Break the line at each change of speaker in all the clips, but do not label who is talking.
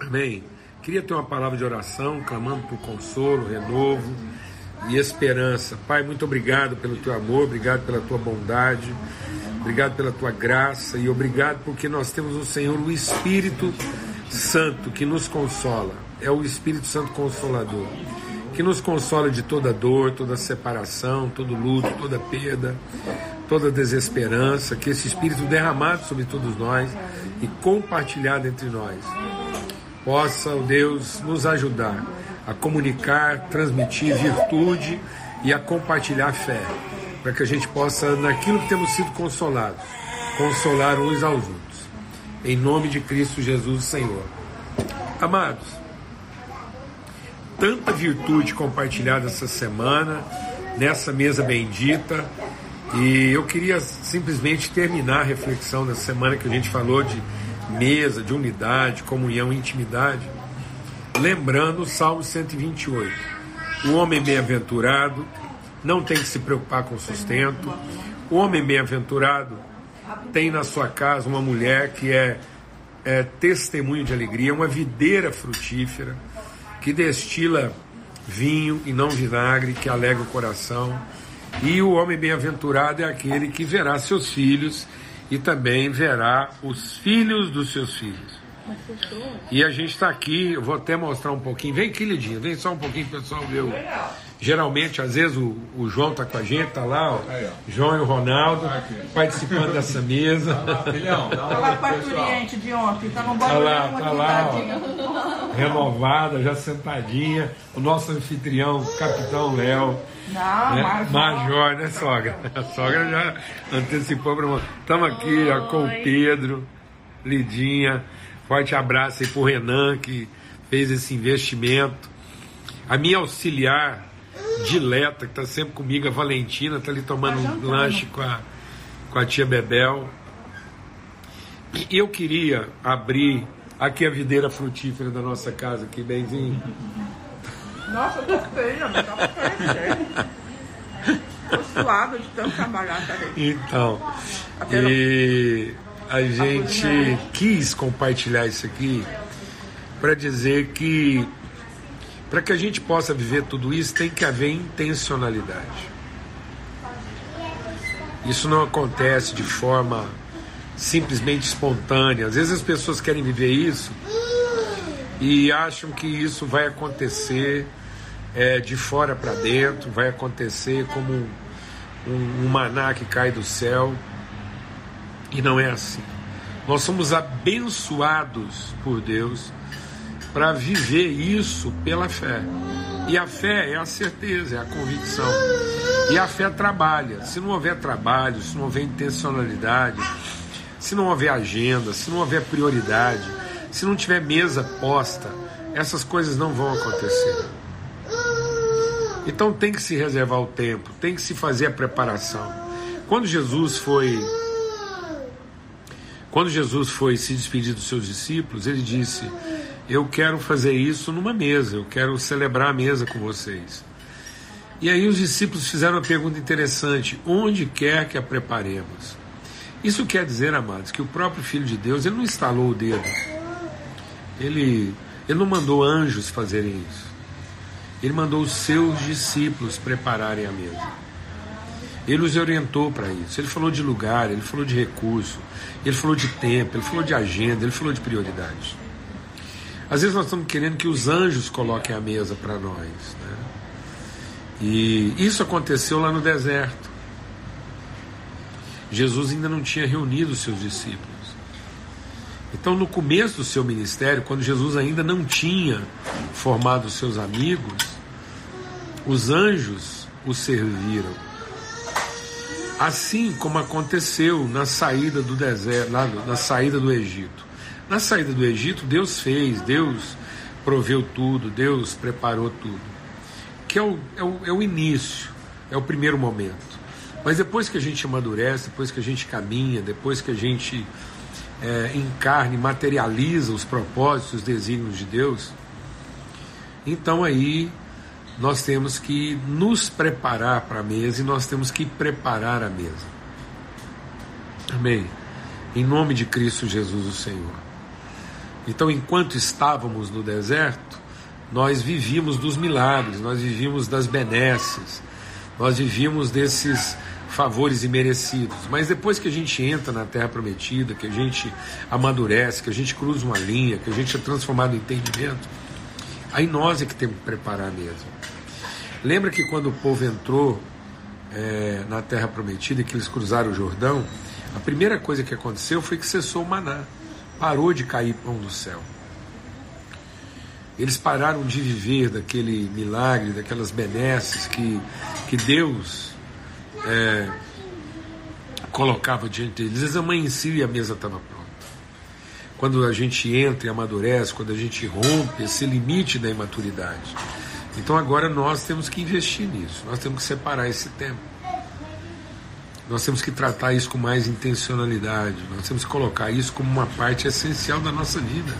Amém. Queria ter uma palavra de oração, clamando por consolo, renovo e esperança. Pai, muito obrigado pelo teu amor, obrigado pela tua bondade, obrigado pela tua graça e obrigado porque nós temos o Senhor, o Espírito Santo, que nos consola. É o Espírito Santo Consolador, que nos consola de toda dor, toda separação, todo luto, toda perda, toda desesperança. Que esse Espírito derramado sobre todos nós e compartilhado entre nós possa, o Deus, nos ajudar a comunicar, transmitir virtude e a compartilhar fé, para que a gente possa, naquilo que temos sido consolados, consolar uns aos outros. Em nome de Cristo Jesus, Senhor. Amados, tanta virtude compartilhada essa semana, nessa mesa bendita, e eu queria simplesmente terminar a reflexão dessa semana que a gente falou de mesa, de unidade, comunhão, intimidade, lembrando o Salmo 128. O homem bem-aventurado não tem que se preocupar com sustento. O homem bem-aventurado tem na sua casa uma mulher que é, é testemunho de alegria, uma videira frutífera, que destila vinho e não vinagre, que alegra o coração. E o homem bem-aventurado é aquele que verá seus filhos e também verá os filhos dos seus filhos. E a gente está aqui, eu vou até mostrar um pouquinho. Vem aqui, Lidinha, vem só um pouquinho, pessoal, meu. Geralmente, às vezes, o, o João está com a gente, tá lá, ó, João e o Ronaldo, participando dessa mesa.
Olha lá a parturiente de ontem, tá no
Tá lá, tá lá, ó, renovada, já sentadinha. O nosso anfitrião, Capitão Léo.
Não,
né?
Major.
Major, né, sogra? A sogra já antecipou para nós. Estamos aqui ó, com o Pedro, Lidinha. Forte abraço aí pro Renan, que fez esse investimento. A minha auxiliar, Dileta, que está sempre comigo, a Valentina, está ali tomando
Tá
um lanche com a, com a tia Bebel. E eu queria abrir aqui a videira frutífera da nossa casa, aqui, benzinho.
Nossa, eu tô feia, mas tá suado de tanto trabalhar, tá?
Então, e a gente quis compartilhar isso aqui para dizer que para que a gente possa viver tudo isso tem que haver intencionalidade. Isso não acontece de forma simplesmente espontânea. Às vezes as pessoas querem viver isso e acham que isso vai acontecer é, de fora para dentro, vai acontecer como um, um, um maná que cai do céu. E não é assim. Nós somos abençoados por Deus para viver isso pela fé. E a fé é a certeza, é a convicção. E a fé trabalha. Se não houver trabalho, se não houver intencionalidade, se não houver agenda, se não houver prioridade, se não tiver mesa posta, essas coisas não vão acontecer. Então tem que se reservar o tempo, tem que se fazer a preparação. Quando Jesus foi quando Jesus foi se despedir dos seus discípulos, ele disse: Eu quero fazer isso numa mesa, eu quero celebrar a mesa com vocês. E aí os discípulos fizeram uma pergunta interessante: onde quer que a preparemos? Isso quer dizer, amados, que o próprio Filho de Deus ele não instalou o dedo, ele, ele não mandou anjos fazerem isso, ele mandou os seus discípulos prepararem a mesa. Ele os orientou para isso. Ele falou de lugar, ele falou de recurso, ele falou de tempo, ele falou de agenda, ele falou de prioridade. Às vezes nós estamos querendo que os anjos coloquem a mesa para nós. Né? E isso aconteceu lá no deserto. Jesus ainda não tinha reunido os seus discípulos. Então, no começo do seu ministério, quando Jesus ainda não tinha formado os seus amigos, os anjos o serviram. Assim como aconteceu na saída do deserto, na saída do Egito. Na saída do Egito, Deus fez, Deus proveu tudo, Deus preparou tudo. Que é o, é o, é o início, é o primeiro momento. Mas depois que a gente amadurece, depois que a gente caminha, depois que a gente é, encarna e materializa os propósitos, os desígnios de Deus, então aí nós temos que nos preparar para a mesa e nós temos que preparar a mesa. Amém. Em nome de Cristo Jesus, o Senhor. Então, enquanto estávamos no deserto, nós vivíamos dos milagres, nós vivíamos das benesses, nós vivíamos desses favores imerecidos. Mas depois que a gente entra na Terra Prometida, que a gente amadurece, que a gente cruza uma linha, que a gente é transformado em entendimento, aí nós é que temos que preparar mesmo. Lembra que quando o povo entrou é, na Terra Prometida que eles cruzaram o Jordão, a primeira coisa que aconteceu foi que cessou o maná, parou de cair pão do céu. Eles pararam de viver daquele milagre, daquelas benesses que, que Deus é, colocava diante deles. Eles amanheciam e a mesa estava pronta. Quando a gente entra e amadurece, quando a gente rompe esse limite da imaturidade. Então agora nós temos que investir nisso, nós temos que separar esse tempo. Nós temos que tratar isso com mais intencionalidade, nós temos que colocar isso como uma parte essencial da nossa vida.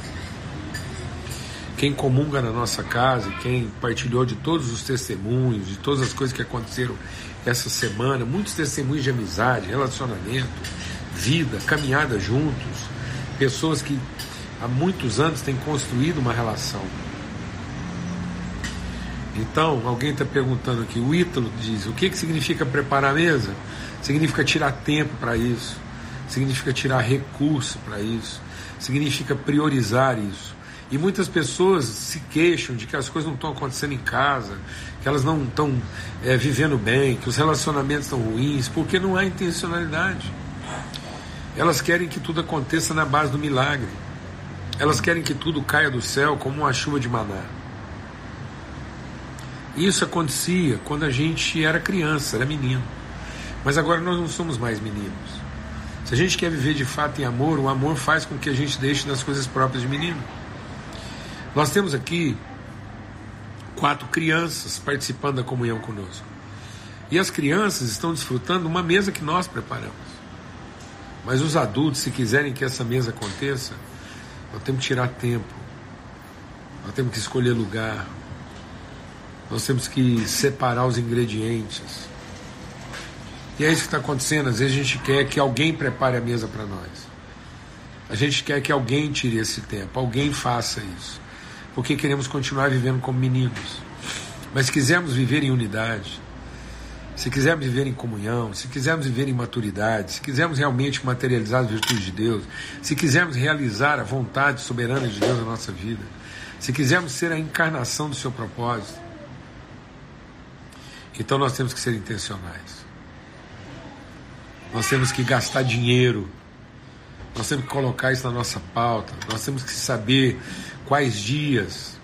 Quem comunga na nossa casa, quem partilhou de todos os testemunhos, de todas as coisas que aconteceram essa semana, muitos testemunhos de amizade, relacionamento, vida, caminhada juntos, pessoas que há muitos anos têm construído uma relação. Então, alguém está perguntando aqui, o Ítalo diz, o que, que significa preparar a mesa? Significa tirar tempo para isso, significa tirar recurso para isso, significa priorizar isso. E muitas pessoas se queixam de que as coisas não estão acontecendo em casa, que elas não estão é, vivendo bem, que os relacionamentos estão ruins, porque não há intencionalidade. Elas querem que tudo aconteça na base do milagre. Elas querem que tudo caia do céu como uma chuva de maná. Isso acontecia quando a gente era criança, era menino. Mas agora nós não somos mais meninos. Se a gente quer viver de fato em amor, o amor faz com que a gente deixe das coisas próprias de menino. Nós temos aqui quatro crianças participando da comunhão conosco. E as crianças estão desfrutando uma mesa que nós preparamos. Mas os adultos, se quiserem que essa mesa aconteça, nós temos que tirar tempo, nós temos que escolher lugar, nós temos que separar os ingredientes. E é isso que está acontecendo. Às vezes a gente quer que alguém prepare a mesa para nós. A gente quer que alguém tire esse tempo, alguém faça isso. Porque queremos continuar vivendo como meninos. Mas se quisermos viver em unidade, se quisermos viver em comunhão, se quisermos viver em maturidade, se quisermos realmente materializar as virtudes de Deus, se quisermos realizar a vontade soberana de Deus na nossa vida, se quisermos ser a encarnação do seu propósito, então nós temos que ser intencionais. Nós temos que gastar dinheiro. Nós temos que colocar isso na nossa pauta. Nós temos que saber quais dias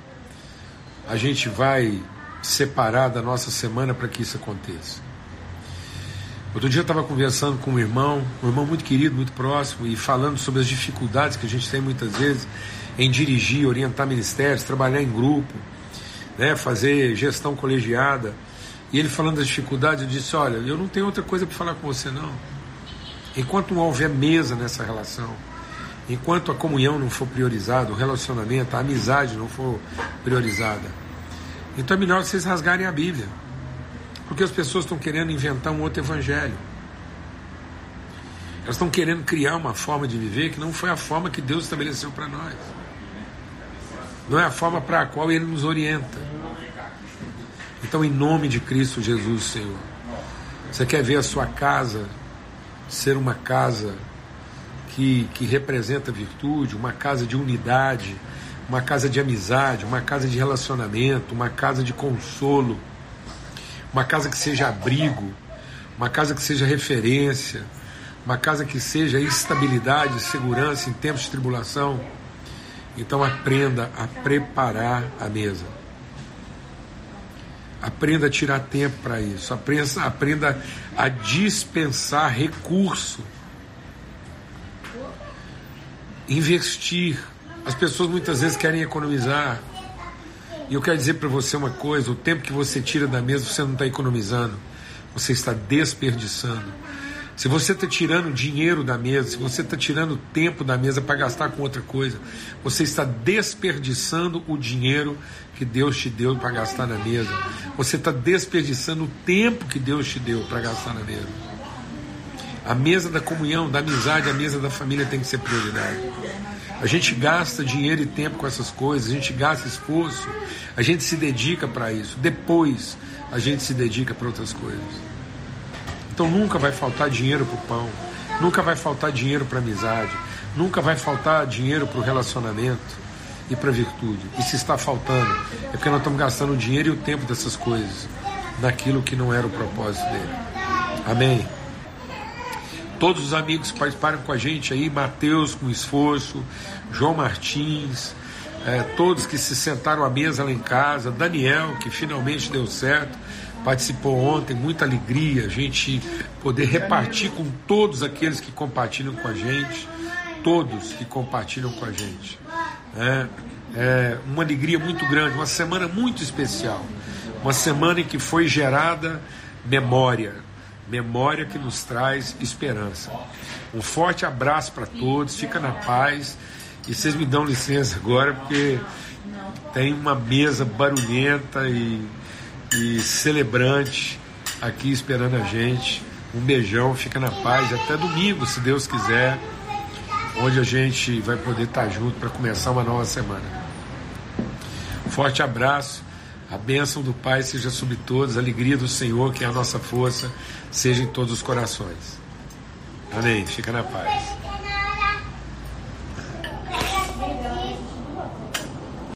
a gente vai separar da nossa semana para que isso aconteça. Outro dia eu estava conversando com um irmão, um irmão muito querido, muito próximo, e falando sobre as dificuldades que a gente tem muitas vezes em dirigir, orientar ministérios, trabalhar em grupo, né, fazer gestão colegiada. E ele falando das dificuldades, eu disse: Olha, eu não tenho outra coisa para falar com você, não. Enquanto não houver mesa nessa relação, enquanto a comunhão não for priorizada, o relacionamento, a amizade não for priorizada, então é melhor vocês rasgarem a Bíblia. Porque as pessoas estão querendo inventar um outro evangelho. Elas estão querendo criar uma forma de viver que não foi a forma que Deus estabeleceu para nós. Não é a forma para a qual Ele nos orienta. Então, em nome de Cristo Jesus, Senhor, você quer ver a sua casa ser uma casa que, que representa virtude, uma casa de unidade, uma casa de amizade, uma casa de relacionamento, uma casa de consolo, uma casa que seja abrigo, uma casa que seja referência, uma casa que seja estabilidade, segurança em tempos de tribulação. Então aprenda a preparar a mesa. Aprenda a tirar tempo para isso. Aprenda, aprenda a dispensar recurso. Investir. As pessoas muitas vezes querem economizar. E eu quero dizer para você uma coisa: o tempo que você tira da mesa, você não está economizando, você está desperdiçando. Se você está tirando dinheiro da mesa, se você está tirando tempo da mesa para gastar com outra coisa, você está desperdiçando o dinheiro que Deus te deu para gastar na mesa. Você está desperdiçando o tempo que Deus te deu para gastar na mesa. A mesa da comunhão, da amizade, a mesa da família tem que ser prioridade. A gente gasta dinheiro e tempo com essas coisas, a gente gasta esforço, a gente se dedica para isso. Depois a gente se dedica para outras coisas. Então nunca vai faltar dinheiro para o pão, nunca vai faltar dinheiro para amizade, nunca vai faltar dinheiro para o relacionamento e para virtude. E se está faltando, é porque nós estamos gastando o dinheiro e o tempo dessas coisas naquilo que não era o propósito dele. Amém. Todos os amigos que participaram com a gente aí, Mateus com esforço, João Martins, é, todos que se sentaram à mesa lá em casa, Daniel, que finalmente deu certo, participou ontem, muita alegria, a gente poder repartir com todos aqueles que compartilham com a gente, todos que compartilham com a gente. É, é uma alegria muito grande, uma semana muito especial, uma semana em que foi gerada memória, memória que nos traz esperança. Um forte abraço para todos, fica na paz e vocês me dão licença agora porque tem uma mesa barulhenta e, e celebrante aqui esperando a gente. Um beijão, fica na paz, até domingo, se Deus quiser onde a gente vai poder estar junto para começar uma nova semana. Forte abraço, a bênção do Pai seja sobre todos, a alegria do Senhor, que é a nossa força, seja em todos os corações. Amém. Fica na paz.